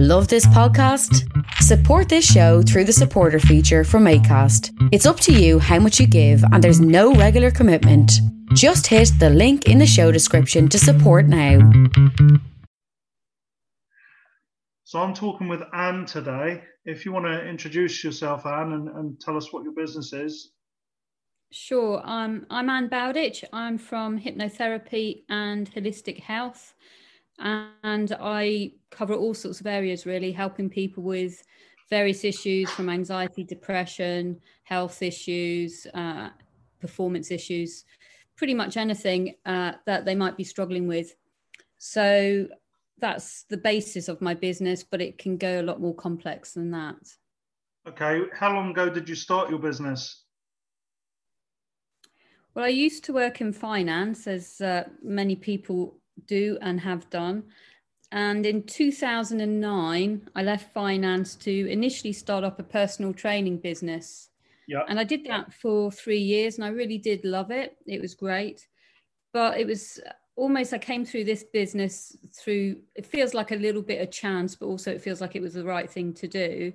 Love this podcast? Support this show through the supporter feature from ACAST. It's up to you how much you give, and there's no regular commitment. Just hit the link in the show description to support now. So I'm talking with Anne today. If you want to introduce yourself, Anne, and, and tell us what your business is. Sure. Um, I'm Anne Bowditch. I'm from Hypnotherapy and Holistic Health and I cover all sorts of areas really, helping people with various issues from anxiety, depression, health issues, uh, performance issues, pretty much anything uh, that they might be struggling with. So that's the basis of my business, but it can go a lot more complex than that. Okay. How long ago did you start your business? Well, I used to work in finance, as uh, many people do and have done. And in 2009, I left finance to initially start up a personal training business. Yeah. And I did that for three years and I really did love it. It was great. But it was almost, I came through this business through, it feels like a little bit of chance, but also it feels like it was the right thing to do.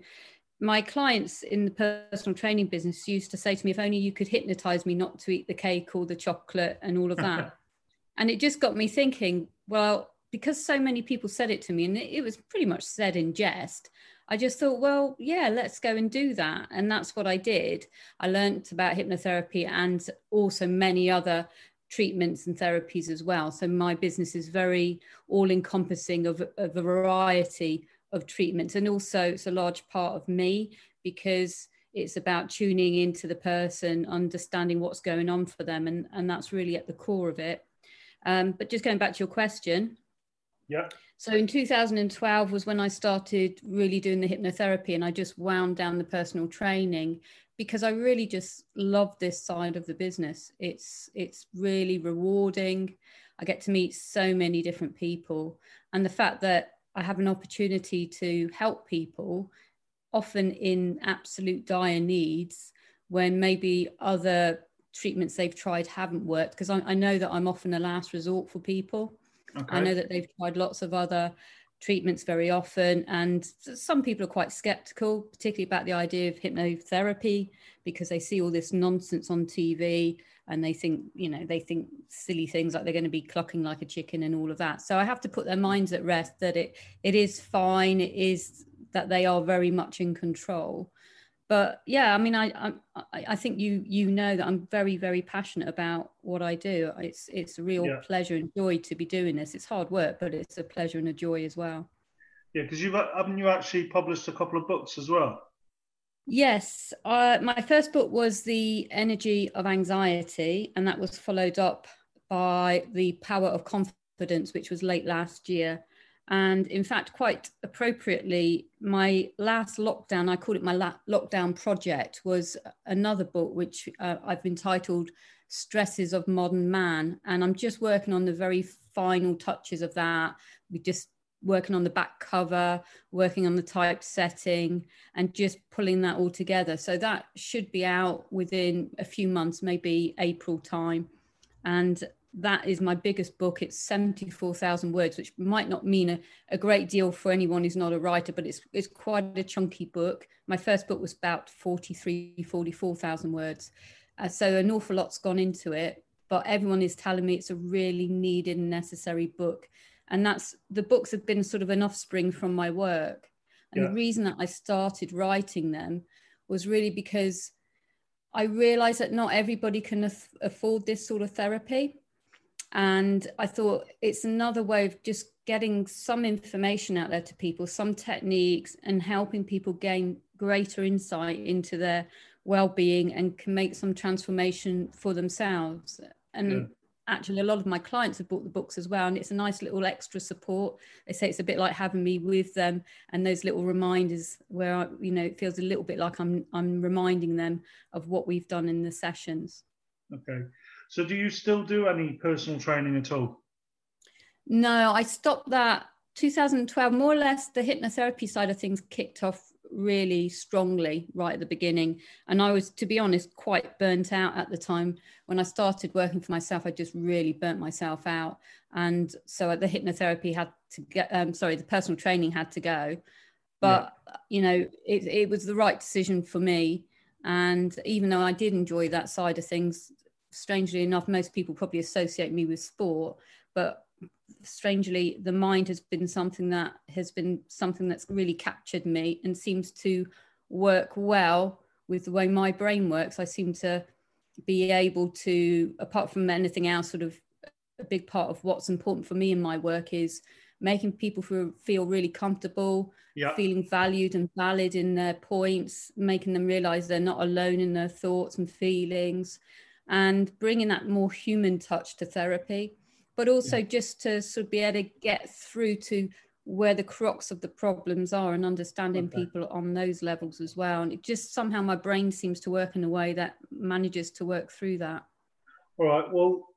My clients in the personal training business used to say to me, if only you could hypnotize me not to eat the cake or the chocolate and all of that. And it just got me thinking, well, because so many people said it to me and it was pretty much said in jest, I just thought, well, yeah, let's go and do that. And that's what I did. I learned about hypnotherapy and also many other treatments and therapies as well. So my business is very all encompassing of, a variety of treatments. And also, it's a large part of me because it's about tuning into the person, understanding what's going on for them. And, and that's really at the core of it. Um, but just going back to your question. Yeah. So in 2012 was when I started really doing the hypnotherapy and I just wound down the personal training because I really just love this side of the business. It's it's really rewarding. I get to meet so many different people and the fact that I have an opportunity to help people often in absolute dire needs when maybe other treatments they've tried haven't worked because I, I, know that I'm often a last resort for people. Okay. I know that they've tried lots of other treatments very often, and some people are quite skeptical, particularly about the idea of hypnotherapy because they see all this nonsense on TV and they think, you know, they think silly things like they're going to be clucking like a chicken and all of that. So I have to put their minds at rest that it it is fine. It is that they are very much in control but yeah i mean I, I i think you you know that i'm very very passionate about what i do. It's it's a real yeah. pleasure and joy to be doing this. It's hard work but it's a pleasure and a joy as well. Yeah because you've haven't you actually published a couple of books as well? Yes. Uh, my first book was the energy of anxiety and that was followed up by the power of confidence which was late last year and in fact, quite appropriately, my last lockdown, I call it my la- lockdown project, was another book which uh, I've entitled Stresses of Modern Man. And I'm just working on the very final touches of that. We just working on the back cover, working on the typesetting, and just pulling that all together. So that should be out within a few months, maybe April time. And that is my biggest book. It's 74,000 words, which might not mean a, a, great deal for anyone who's not a writer, but it's, it's quite a chunky book. My first book was about 43, 44,000 words. Uh, so an awful lot's gone into it, but everyone is telling me it's a really needed and necessary book. And that's the books have been sort of an offspring from my work. And yeah. the reason that I started writing them was really because I realized that not everybody can af- afford this sort of therapy and I thought it's another way of just getting some information out there to people, some techniques, and helping people gain greater insight into their well-being and can make some transformation for themselves. And yeah. actually, a lot of my clients have bought the books as well, and it's a nice little extra support. They say it's a bit like having me with them, and those little reminders where I, you know it feels a little bit like I'm I'm reminding them of what we've done in the sessions. Okay. So, do you still do any personal training at all? No, I stopped that 2012. More or less, the hypnotherapy side of things kicked off really strongly right at the beginning. And I was, to be honest, quite burnt out at the time. When I started working for myself, I just really burnt myself out. And so the hypnotherapy had to get, um, sorry, the personal training had to go. But, yeah. you know, it, it was the right decision for me. And even though I did enjoy that side of things, strangely enough, most people probably associate me with sport. But strangely the mind has been something that has been something that's really captured me and seems to work well with the way my brain works i seem to be able to apart from anything else sort of a big part of what's important for me in my work is making people feel, feel really comfortable yeah. feeling valued and valid in their points making them realize they're not alone in their thoughts and feelings and bringing that more human touch to therapy but also yeah. just to sort of be able to get through to where the crux of the problems are and understanding okay. people on those levels as well. And it just somehow my brain seems to work in a way that manages to work through that. All right. Well,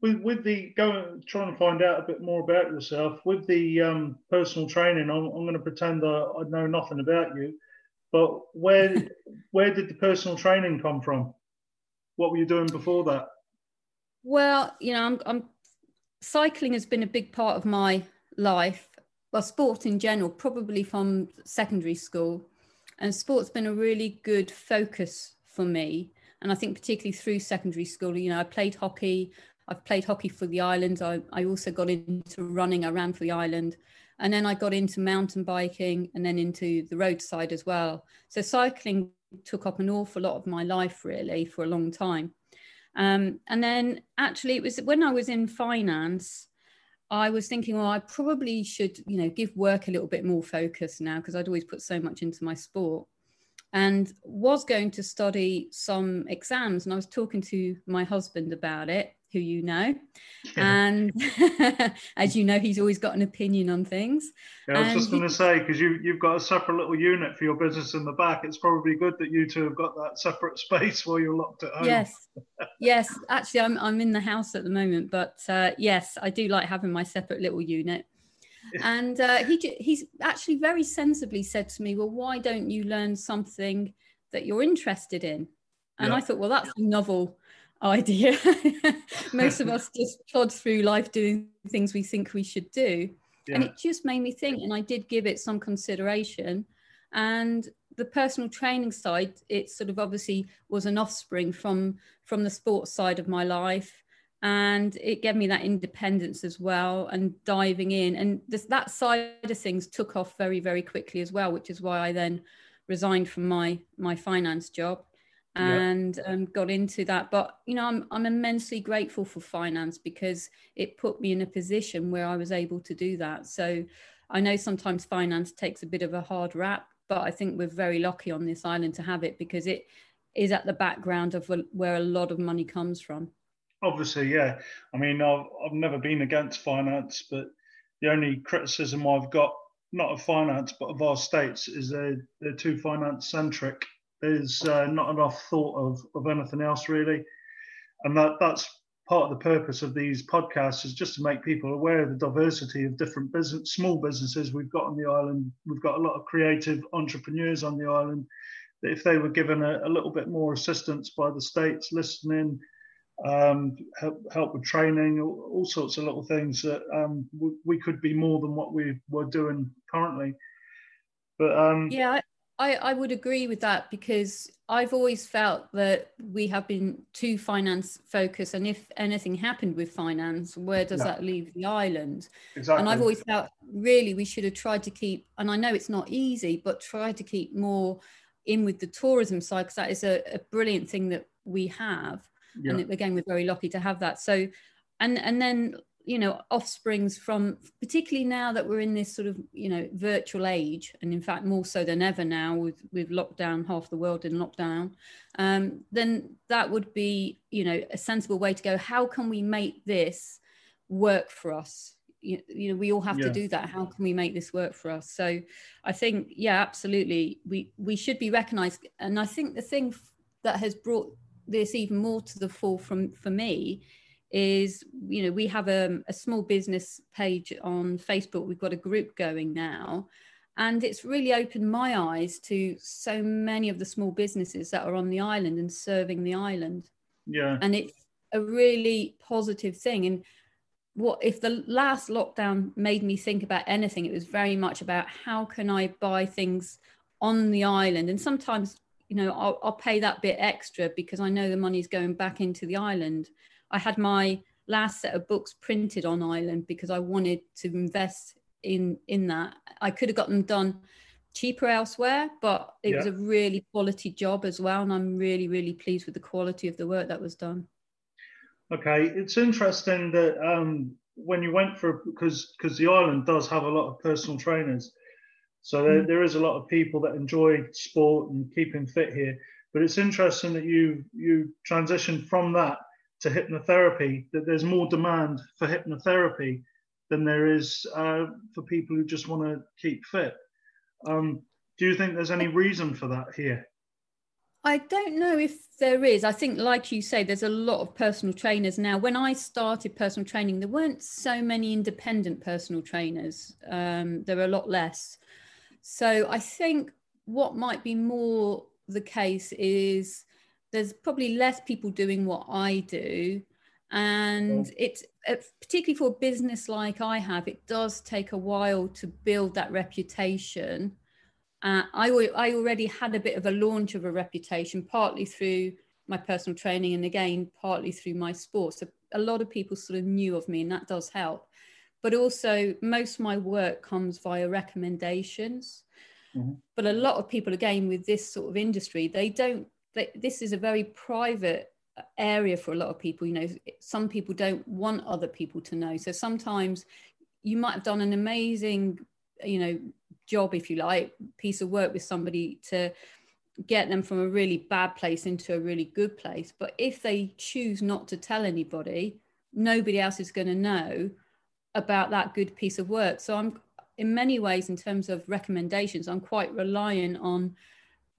with, with the going trying to find out a bit more about yourself with the um, personal training, I'm, I'm going to pretend I, I know nothing about you. But where where did the personal training come from? What were you doing before that? Well, you know, I'm I'm cycling has been a big part of my life well sport in general probably from secondary school. And sport's been a really good focus for me. And i think particularly through secondary school you know i played hockey. I've played hockey for the island. I, I also got into running i ran for the island. And then i got into mountain biking and then into the roadside as well. So cycling took up an awful lot of my life really for a long time um, and then actually, it was when I was in finance, I was thinking, well, I probably should, you know, give work a little bit more focus now because I'd always put so much into my sport and was going to study some exams. And I was talking to my husband about it who you know. And as you know, he's always got an opinion on things. Yeah, I was and just going to say, because you, you've got a separate little unit for your business in the back, it's probably good that you two have got that separate space while you're locked at home. Yes. yes. Actually, I'm, I'm in the house at the moment, but uh, yes, I do like having my separate little unit. And uh, he he's actually very sensibly said to me, "Well, why don't you learn something that you're interested in?" And yeah. I thought, well, that's a novel idea. Most of us just plod through life doing things we think we should do. Yeah. And it just made me think, and I did give it some consideration. And the personal training side, it sort of obviously was an offspring from from the sports side of my life. And it gave me that independence as well and diving in. And this, that side of things took off very, very quickly as well, which is why I then resigned from my my finance job and yeah. um, got into that. But you know, I'm I'm immensely grateful for finance because it put me in a position where I was able to do that. So I know sometimes finance takes a bit of a hard rap, but I think we're very lucky on this island to have it because it is at the background of where a lot of money comes from. Obviously, yeah. I mean, I've I've never been against finance, but the only criticism I've got, not of finance, but of our states, is they're they're too finance centric there's uh, not enough thought of, of anything else really. And that, that's part of the purpose of these podcasts is just to make people aware of the diversity of different business, small businesses we've got on the island. We've got a lot of creative entrepreneurs on the island that if they were given a, a little bit more assistance by the states listening, um, help, help with training, all, sorts of little things that um, we, we, could be more than what we were doing currently. But um, yeah, I, I would agree with that because I've always felt that we have been too finance focused. And if anything happened with finance, where does that leave the island? Exactly. And I've always felt really we should have tried to keep, and I know it's not easy, but try to keep more in with the tourism side because that is a, a, brilliant thing that we have. Yeah. And again, we're very lucky to have that. So, and and then you know offsprings from particularly now that we're in this sort of you know virtual age and in fact more so than ever now with with lockdown half the world in lockdown um, then that would be you know a sensible way to go. How can we make this work for us? You, you know we all have yeah. to do that. How can we make this work for us? So i think yeah absolutely we we should be recognized. And i think the thing that has brought this even more to the fore from for me is you know we have a, a, small business page on facebook we've got a group going now And it's really opened my eyes to so many of the small businesses that are on the island and serving the island. Yeah. And it's a really positive thing. And what if the last lockdown made me think about anything, it was very much about how can I buy things on the island? And sometimes, you know, I'll, I'll pay that bit extra because I know the money's going back into the island. I had my last set of books printed on Ireland because I wanted to invest in in that. I could have got them done cheaper elsewhere, but it yeah. was a really quality job as well, and I'm really really pleased with the quality of the work that was done. Okay, it's interesting that um, when you went for because because the island does have a lot of personal trainers, so there, mm. there is a lot of people that enjoy sport and keeping fit here. But it's interesting that you you transitioned from that to hypnotherapy, that there's more demand for hypnotherapy than there is uh, for people who just want to keep fit. Um, do you think there's any reason for that here? I don't know if there is. I think, like you say, there's a lot of personal trainers now. When I started personal training, there weren't so many independent personal trainers, um, there were a lot less. So I think what might be more the case is there's probably less people doing what I do. And yeah. it's particularly for a business like I have, it does take a while to build that reputation. Uh, I, I already had a bit of a launch of a reputation, partly through my personal training and again, partly through my sport. So a lot of people sort of knew of me, and that does help. But also, most of my work comes via recommendations. Mm-hmm. But a lot of people, again, with this sort of industry, they don't this is a very private uh, area for a lot of people you know some people don't want other people to know. So sometimes you might have done an amazing you know job if you like piece of work with somebody to get them from a really bad place into a really good place. But if they choose not to tell anybody nobody else is going to know about that good piece of work. So i'm in many ways in terms of recommendations i'm quite reliant on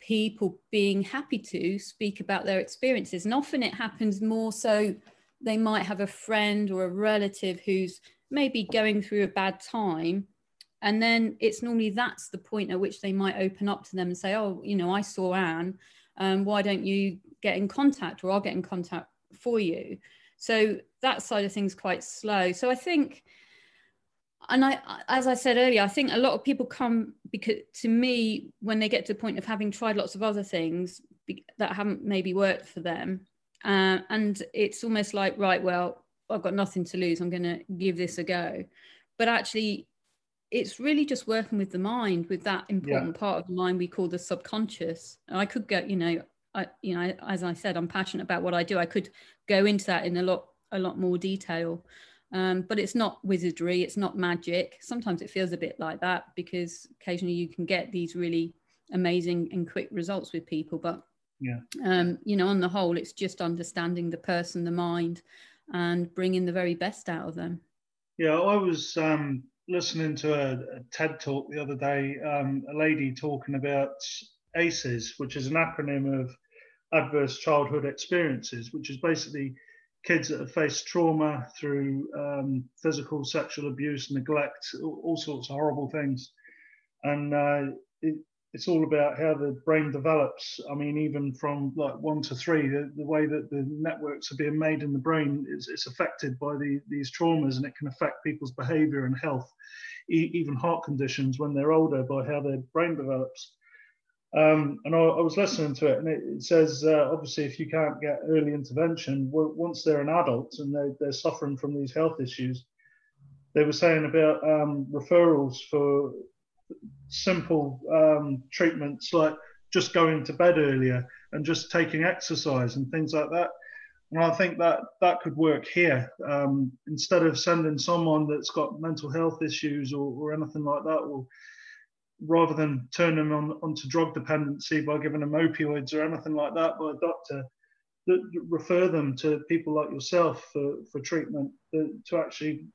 people being happy to speak about their experiences. And often it happens more so they might have a friend or a relative who's maybe going through a bad time. And then it's normally that's the point at which they might open up to them and say, Oh, you know, I saw Anne. Um, why don't you get in contact or I'll get in contact for you? So that side of things quite slow. So I think and I, as I said earlier, I think a lot of people come because to me, when they get to the point of having tried lots of other things that haven't maybe worked for them, uh, and it's almost like, right, well, I've got nothing to lose. I'm going to give this a go. But actually, it's really just working with the mind, with that important yeah. part of the mind we call the subconscious. And I could go, you know, I, you know, as I said, I'm passionate about what I do. I could go into that in a lot, a lot more detail. Um, but it's not wizardry, it's not magic. Sometimes it feels a bit like that because occasionally you can get these really amazing and quick results with people. But yeah, um, you know, on the whole, it's just understanding the person, the mind, and bringing the very best out of them. Yeah, I was um, listening to a, a, TED talk the other day. Um, a lady talking about ACEs, which is an acronym of adverse childhood experiences, which is basically kids that have faced trauma through um, physical, sexual abuse, neglect, all, sorts of horrible things. And uh, it, it's all about how the brain develops. I mean, even from like one to three, the, the way that the networks are being made in the brain is it's affected by the, these traumas and it can affect people's behavior and health, e- even heart conditions when they're older by how their brain develops. Um, and I, I, was listening to it, and it, it says uh, obviously if you can't get early intervention, once they're an adult and they're, they're suffering from these health issues, they were saying about um, referrals for simple um, treatments like just going to bed earlier and just taking exercise and things like that. And I think that that could work here. Um, instead of sending someone that's got mental health issues or, or anything like that, or rather than turn them on onto drug dependency by giving them opioids or anything like that by a doctor, that refer them to people like yourself for, for treatment to actually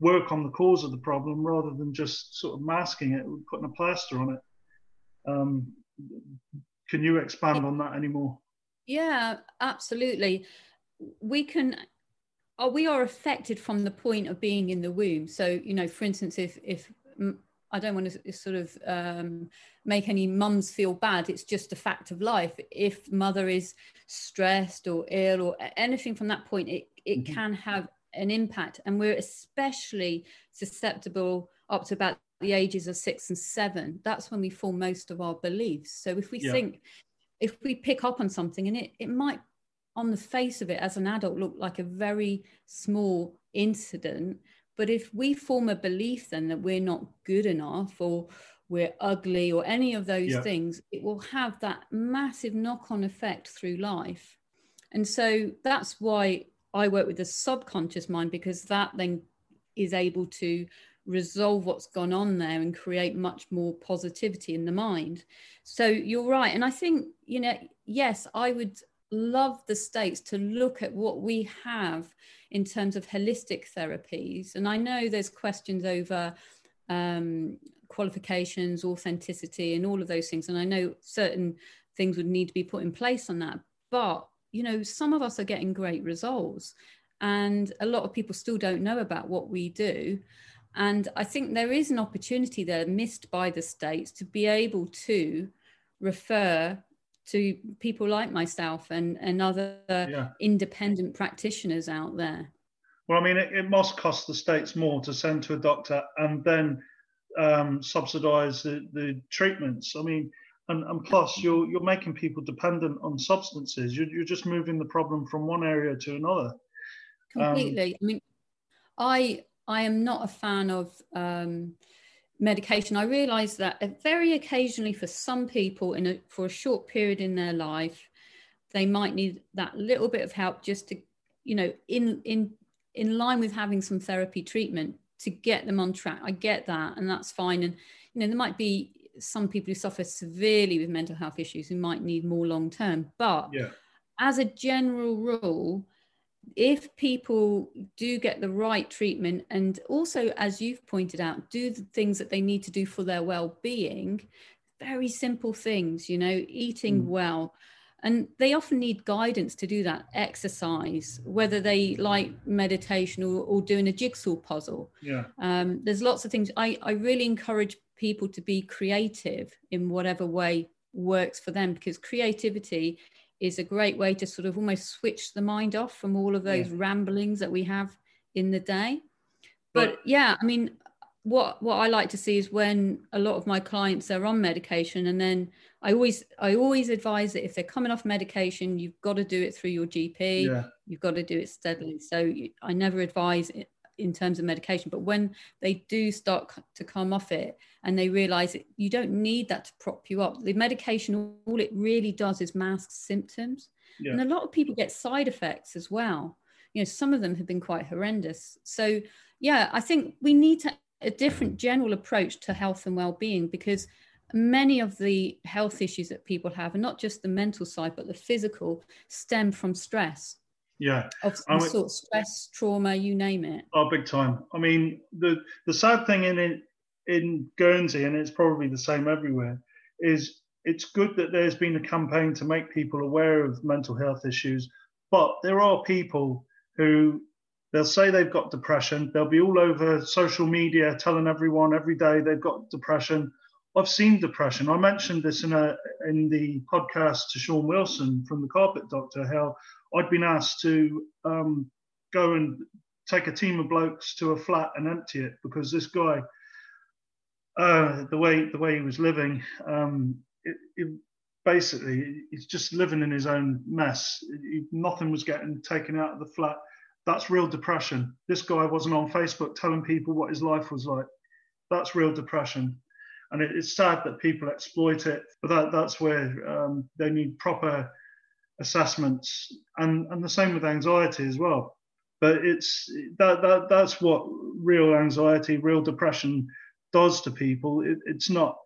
work on the cause of the problem rather than just sort of masking it, putting a plaster on it. Um, can you expand on that anymore? Yeah, absolutely. We can. Uh, we are affected from the point of being in the womb. So, you know, for instance, if if I don't want to sort of um, make any mums feel bad. It's just a fact of life. If mother is stressed or ill or anything from that point, it, it mm-hmm. can have an impact. And we're especially susceptible up to about the ages of six and seven. That's when we form most of our beliefs. So if we yeah. think, if we pick up on something and it, it might, on the face of it as an adult, look like a very small incident but if we form a belief then that we're not good enough or we're ugly or any of those yeah. things, it will have that massive knock on effect through life. And so that's why I work with the subconscious mind because that then is able to resolve what's gone on there and create much more positivity in the mind. So you're right. And I think, you know, yes, I would love the states to look at what we have in terms of holistic therapies. And I know there's questions over um, qualifications, authenticity, and all of those things. And I know certain things would need to be put in place on that. But, you know, some of us are getting great results. And a lot of people still don't know about what we do. And I think there is an opportunity there missed by the states to be able to refer to people like myself and, and other yeah. independent practitioners out there? Well, I mean, it, it, must cost the states more to send to a doctor and then um, subsidise the, the treatments. I mean, and, and plus you're you're making people dependent on substances. You're, you're just moving the problem from one area to another. Completely. Um, I mean, I I am not a fan of um, medication, I realized that uh, very occasionally for some people in a, for a short period in their life, they might need that little bit of help just to, you know, in in in line with having some therapy treatment to get them on track. I get that, and that's fine. And you know, there might be some people who suffer severely with mental health issues who might need more long term. But yeah. as a general rule, if people do get the right treatment and also as you've pointed out do the things that they need to do for their well-being very simple things you know eating mm. well. And they often need guidance to do that exercise whether they like meditation or, or doing a jigsaw puzzle. Yeah. Um, there's lots of things. I, I really encourage people to be creative in whatever way works for them because creativity is a great way to sort of almost switch the mind off from all of those yeah. ramblings that we have in the day. But, yeah, I mean, what what I like to see is when a lot of my clients are on medication, and then I always I always advise that if they're coming off medication, you've got to do it through your GP. Yeah. You've got to do it steadily. So I never advise it in terms of medication but when they do start to come off it and they realize that you don't need that to prop you up. The medication all it really does is mask symptoms. Yeah. and a lot of people get side effects as well. You know some of them have been quite horrendous. So yeah i think we need to, a different mm. general approach to health and well-being because many of the health issues that people have and not just the mental side but the physical stem from stress yeah. Of some sort of stress trauma you name it. Oh big time. I mean the the sad thing in it in guernsey and it's probably the same everywhere is it's good that there's been a campaign to make people aware of mental health issues but there are people who they'll say they've got depression. They'll be all over social media telling everyone every day they've got depression I've seen depression. I mentioned this in a in the podcast to Sean Wilson from the Carpet Doctor. How I'd been asked to um, go and take a team of blokes to a flat and empty it because this guy, uh, the way the way he was living, um, it, it basically he's just living in his own mess. He, nothing was getting taken out of the flat. That's real depression. This guy wasn't on Facebook telling people what his life was like. That's real depression and it, it's sad that people exploit it. But that, that's where um, they need proper assessments, and and the same with anxiety as well. But it's that, that that's what real anxiety, real depression does to people. It, it's not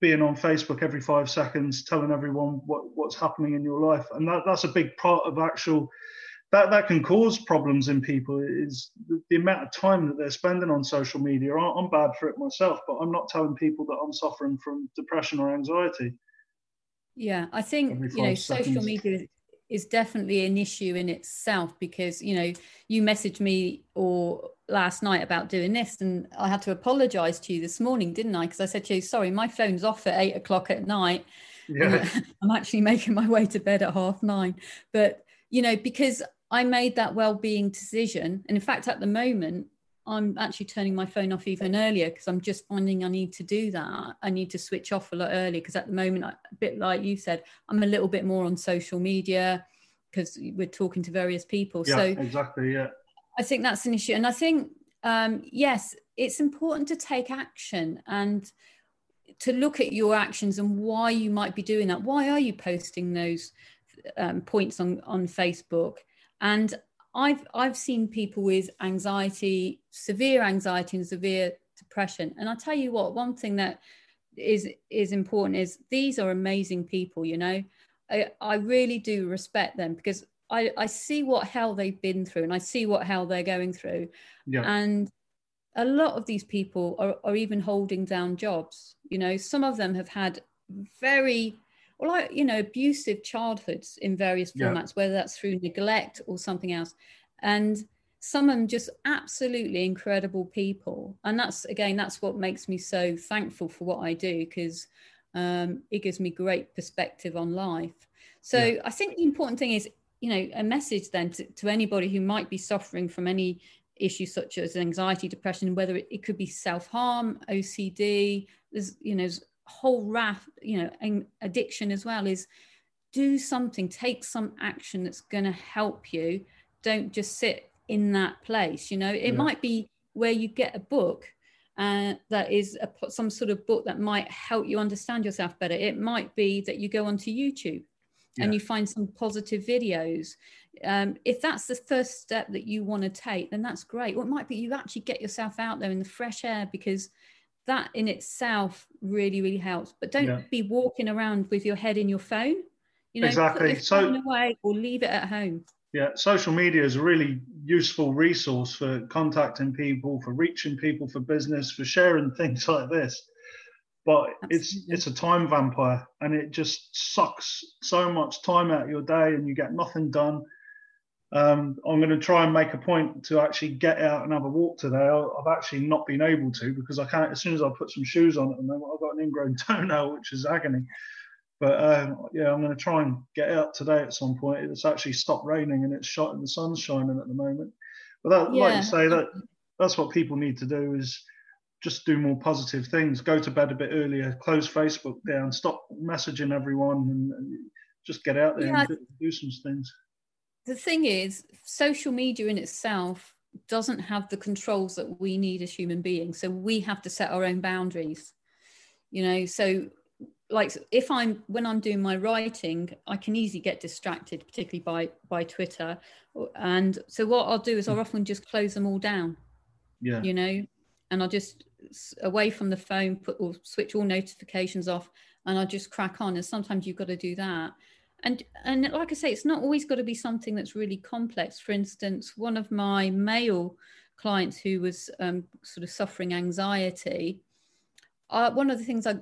being on Facebook every five seconds telling everyone what, what's happening in your life, and that, that's a big part of actual that that can cause problems in people is the, the, amount of time that they're spending on social media. I, am bad for it myself, but I'm not telling people that I'm suffering from depression or anxiety. Yeah, I think you know seconds. social media is definitely an issue in itself because you know you messaged me or last night about doing this and i had to apologize to you this morning didn't i because i said to you sorry my phone's off at eight o'clock at night yeah. i'm actually making my way to bed at half nine but you know because i made that well-being decision and in fact at the moment I'm actually turning my phone off even earlier because I'm just finding I need to do that. I need to switch off a lot earlier because at the moment, a bit like you said, I'm a little bit more on social media because we're talking to various people. Yeah, so exactly. Yeah. I think that's an issue. And I think, um, yes, it's important to take action and to look at your actions and why you might be doing that. Why are you posting those um, points on, on Facebook? And I've I've seen people with anxiety, severe anxiety and severe depression. And I tell you what, one thing that is is important is these are amazing people, you know. I, I really do respect them because I, I see what hell they've been through and I see what hell they're going through. Yeah. And a lot of these people are, are even holding down jobs. You know, some of them have had very or like you know abusive childhoods in various formats yeah. whether that's through neglect or something else and some of them just absolutely incredible people and that's again that's what makes me so thankful for what i do because um, it gives me great perspective on life so yeah. i think the important thing is you know a message then to, to anybody who might be suffering from any issues such as anxiety depression whether it, it could be self-harm ocd there's you know whole raft, you know, and addiction as well is do something, take some action that's going to help you. Don't just sit in that place. You know, it yeah. might be where you get a book uh, that is a, some sort of book that might help you understand yourself better. It might be that you go onto YouTube yeah. and you find some positive videos. Um, if that's the first step that you want to take, then that's great. Or it might be you actually get yourself out there in the fresh air because that in itself really really helps. But don't yeah. be walking around with your head in your phone you know exactly. put so away or leave it at home. Yeah social media is a really useful resource for contacting people for reaching people for business for sharing things like this. But Absolutely. it's it's a time vampire and it just sucks so much time out of your day and you get nothing done um, I'm going to try and make a point to actually get out and have a walk today. I've actually not been able to because I can't. As soon as I put some shoes on at the moment, I've got an ingrown toenail, which is agony. But uh, yeah, I'm going to try and get out today at some point. It's actually stopped raining and it's shot and the sun's shining at the moment. But that, yeah. like you say, that that's what people need to do is just do more positive things. Go to bed a bit earlier. Close Facebook down. Stop messaging everyone and, and just get out there yeah. and do, do some things the thing is, social media in itself doesn't have the controls that we need as human beings. So we have to set our own boundaries. You know, so like if I'm when I'm doing my writing, I can easily get distracted, particularly by by Twitter. And so what I'll do is I'll often just close them all down. Yeah. You know, and I'll just away from the phone, put or switch all notifications off, and I'll just crack on. And sometimes you've got to do that and and like i say it's not always got to be something that's really complex for instance one of my male clients who was um, sort of suffering anxiety uh, one of the things i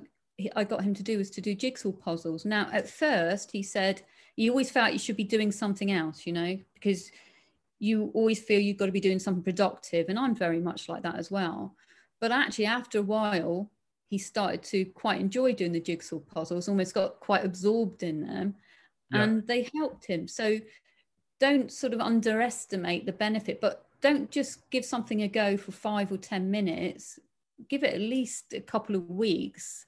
I got him to do was to do jigsaw puzzles. Now, at first, he said he always felt you should be doing something else, you know, because you always feel you've got to be doing something productive. And I'm very much like that as well. But actually, after a while, he started to quite enjoy doing the jigsaw puzzles, almost got quite absorbed in them yeah. and they helped him. So don't sort of underestimate the benefit, but don't just give something a go for five or 10 minutes. Give it at least a couple of weeks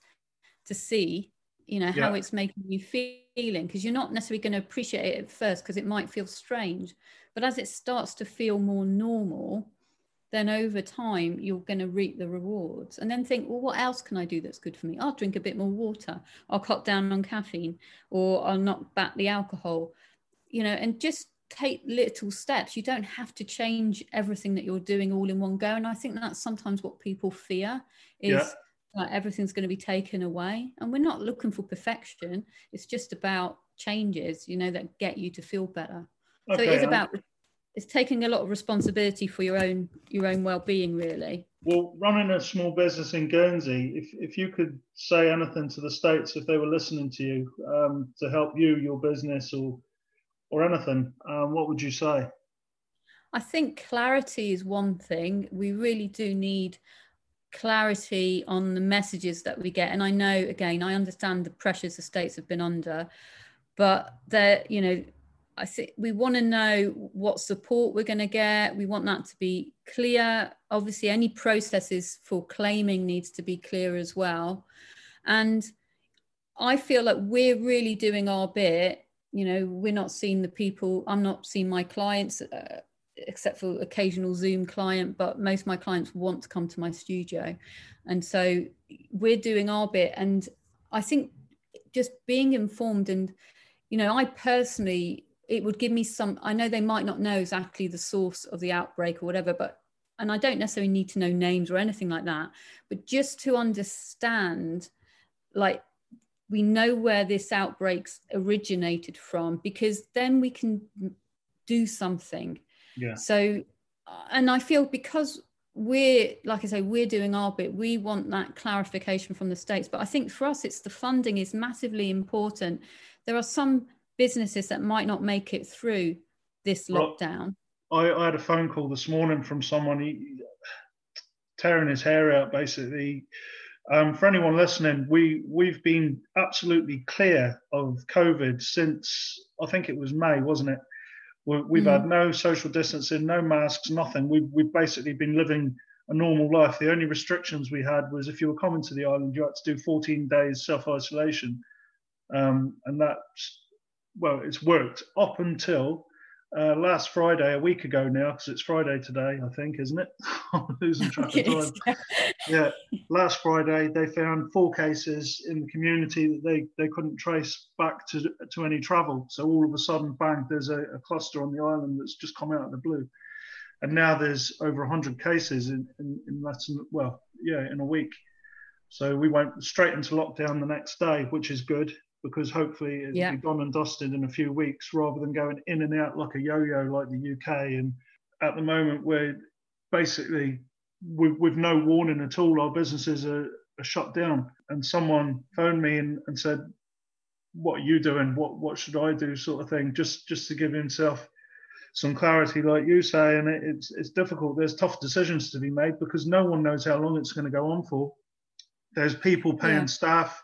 to see, you know, yeah. how it's making you feeling because you're not necessarily going to appreciate it at first because it might feel strange. But as it starts to feel more normal, then over time you're going to reap the rewards. And then think well what else can i do that's good for me? I'll drink a bit more water. I'll cut down on caffeine or i'll knock back the alcohol. You know and just take little steps. You don't have to change everything that you're doing all in one go. And i think that's sometimes what people fear is yeah. that everything's going to be taken away. And we're not looking for perfection. It's just about changes you know that get you to feel better. Okay, so it is about it's taking a lot of responsibility for your own your own well-being really well running a small business in guernsey if, if you could say anything to the states if they were listening to you um, to help you your business or or anything, um, what would you say? I think clarity is one thing. We really do need clarity on the messages that we get. And I know, again, I understand the pressures the states have been under, but they're you know, I think we want to know what support we're going to get. We want that to be clear. Obviously, any processes for claiming needs to be clear as well. And I feel like we're really doing our bit. You know, we're not seeing the people. I'm not seeing my clients, uh, except for occasional Zoom client. But most of my clients want to come to my studio, and so we're doing our bit. And I think just being informed and you know, I personally it would give me some i know they might not know exactly the source of the outbreak or whatever but and i don't necessarily need to know names or anything like that but just to understand like we know where this outbreaks originated from because then we can do something. Yeah. So and i feel because we're like i say we're doing our bit we want that clarification from the states but i think for us it's the funding is massively important. There are some businesses that might not make it through this well, lockdown? I, I, had a phone call this morning from someone he, tearing his hair out, basically. Um, for anyone listening, we we've been absolutely clear of COVID since I think it was May, wasn't it? we have mm. had no social distancing, no masks, nothing. We've we've basically been living a normal life. The only restrictions we had was if you were coming to the island, you had to do 14 days self isolation, um, and that's well, it's worked up until uh, last Friday, a week ago now, because it's Friday today, I think, isn't it? I'm losing track of time. yeah, last Friday they found four cases in the community that they, they couldn't trace back to to any travel. So all of a sudden, bang, there's a, a cluster on the island that's just come out of the blue, and now there's over 100 cases in, in, in less than well, yeah, in a week. So we went straight into lockdown the next day, which is good because hopefully it'll yeah. be gone and dusted in a few weeks rather than going in and out like a yo-yo like the UK. And at the moment, we're basically with, with no warning at all, our businesses are, are shut down. And someone phoned me and, and said, "What are you doing? What what should I do?" Sort of thing, just just to give himself some clarity, like you say. And it, it's it's difficult. There's tough decisions to be made because no one knows how long it's going to go on for. There's people paying yeah. staff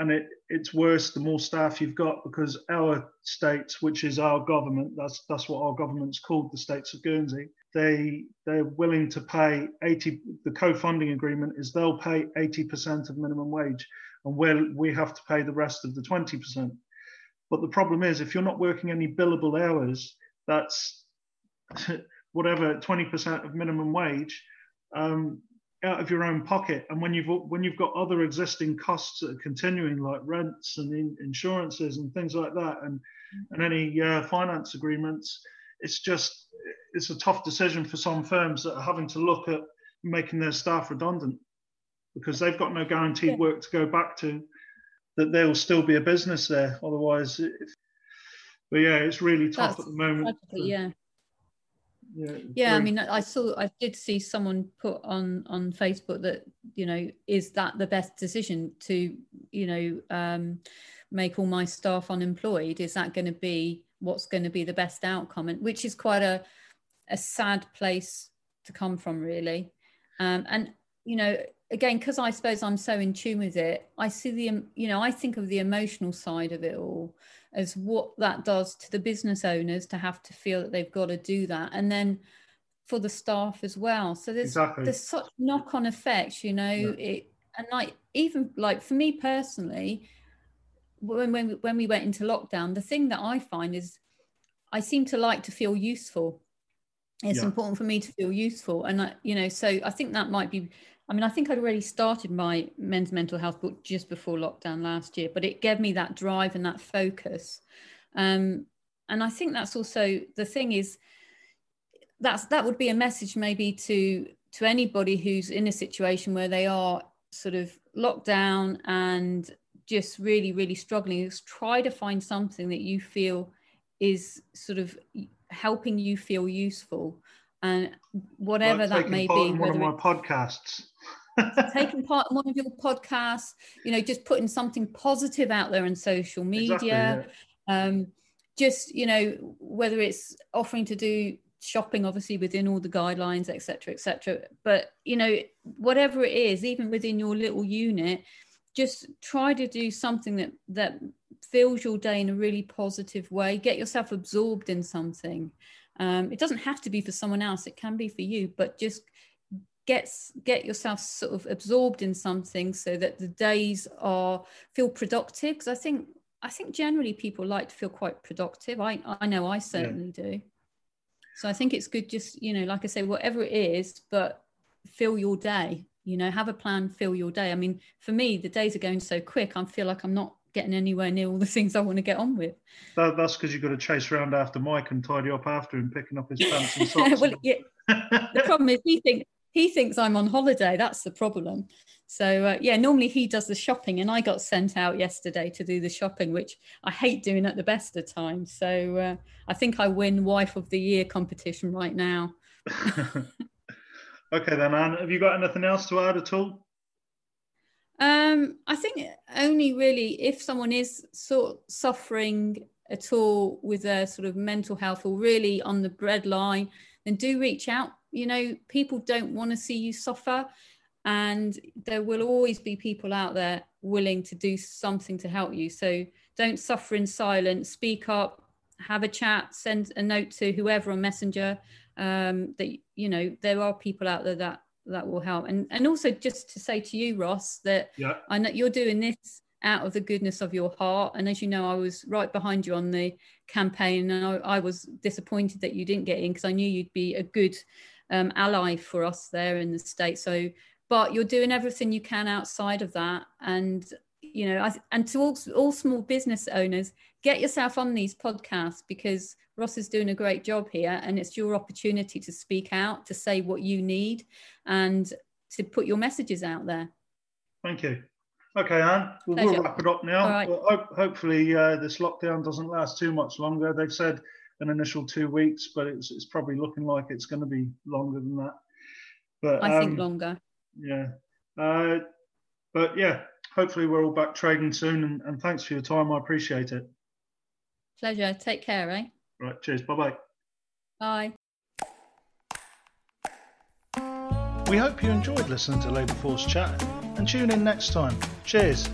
and it, it's worse the more staff you've got because our states, which is our government, that's that's what our government's called, the states of Guernsey. They they're willing to pay 80. The co-funding agreement is they'll pay 80% of minimum wage, and we we have to pay the rest of the 20%. But the problem is, if you're not working any billable hours, that's whatever 20% of minimum wage. Um, out of your own pocket. And when you've when you've got other existing costs that are continuing, like rents and in, insurances and things like that, and and any uh, finance agreements, it's just it's a tough decision for some firms that are having to look at making their staff redundant because they've got no guaranteed work to go back to. That there will still be a business there. Otherwise, if, but yeah, it's really tough That's at the moment. Yeah yeah, yeah i mean i saw i did see someone put on on facebook that you know is that the best decision to you know um, make all my staff unemployed? Is that going to be what's going to be the best outcome? And which is quite a a sad place to come from really. Um, and you know again because i suppose i'm so in tune with it i see the you know i think of the emotional side of it all as what that does to the business owners to have to feel that they've got to do that and then for the staff as well so there's exactly. there's such knock-on effects you know yeah. it and like even like for me personally when, when when we went into lockdown the thing that i find is i seem to like to feel useful it's yeah. important for me to feel useful and I, you know so i think that might be I mean, I think I'd already started my men's mental health book just before lockdown last year, but it gave me that drive and that focus. Um, and I think that's also the thing is that's that would be a message maybe to to anybody who's in a situation where they are sort of locked down and just really really struggling is try to find something that you feel is sort of helping you feel useful and whatever like that may be. In One of my podcasts. taking part in one of your podcasts, you know, just putting something positive out there on social media, exactly, yeah. um, just you know whether it's offering to do shopping obviously within all the guidelines etc etc but you know whatever it is even within your little unit just try to do something that that fills your day in a really positive way get yourself absorbed in something um, it doesn't have to be for someone else. It can be for you but just get get yourself sort of absorbed in something so that the days are feel productive. Because i think i think generally people like to feel quite productive. I i know i certainly yeah. do. So i think it's good just you know like i say whatever it is but fill your day you know have a plan fill your day. I mean for me the days are going so quick i feel like i'm not getting anywhere near all the things i want to get on with. That, that's because you've got to chase around after mike and tidy up after him picking up his pants and socks well yeah. The problem is he thinks he thinks i'm on holiday. That's the problem. So uh, yeah normally he does the shopping and i got sent out yesterday to do the shopping which i hate doing at the best of times. So uh, i think i win wife of the year competition right now. Okay, then, Anne, have you got anything else to add at all? Um, I think only really if someone is sort of suffering at all with their sort of mental health or really on the breadline, then do reach out. You know, people don't want to see you suffer, and there will always be people out there willing to do something to help you. So don't suffer in silence. Speak up, have a chat, send a note to whoever on Messenger, um, that you know there are people out there that that will help. And and also just to say to you ross that yeah. i know you're doing this out of the goodness of your heart. And as you know i was right behind you on the campaign and i, I was disappointed that you didn't get in because i knew you'd be a good um, ally for us there in the state so but you're doing everything you can outside of that. And you know I, and to all, all small business owners get yourself on these podcasts because Ross is doing a great job here, and it's your opportunity to speak out, to say what you need, and to put your messages out there. Thank you. Okay, Anne, we'll, we'll wrap it up now. Right. Well, hopefully, uh, this lockdown doesn't last too much longer. They've said an initial two weeks, but it's, it's probably looking like it's going to be longer than that. But I um, think longer. Yeah. Uh, but yeah, hopefully we're all back trading soon. And, and thanks for your time. I appreciate it. Pleasure. Take care, eh? Right. Cheers. Bye-bye. Bye. We hope you enjoyed listening to Labour Force Chat and tune in next time. Cheers.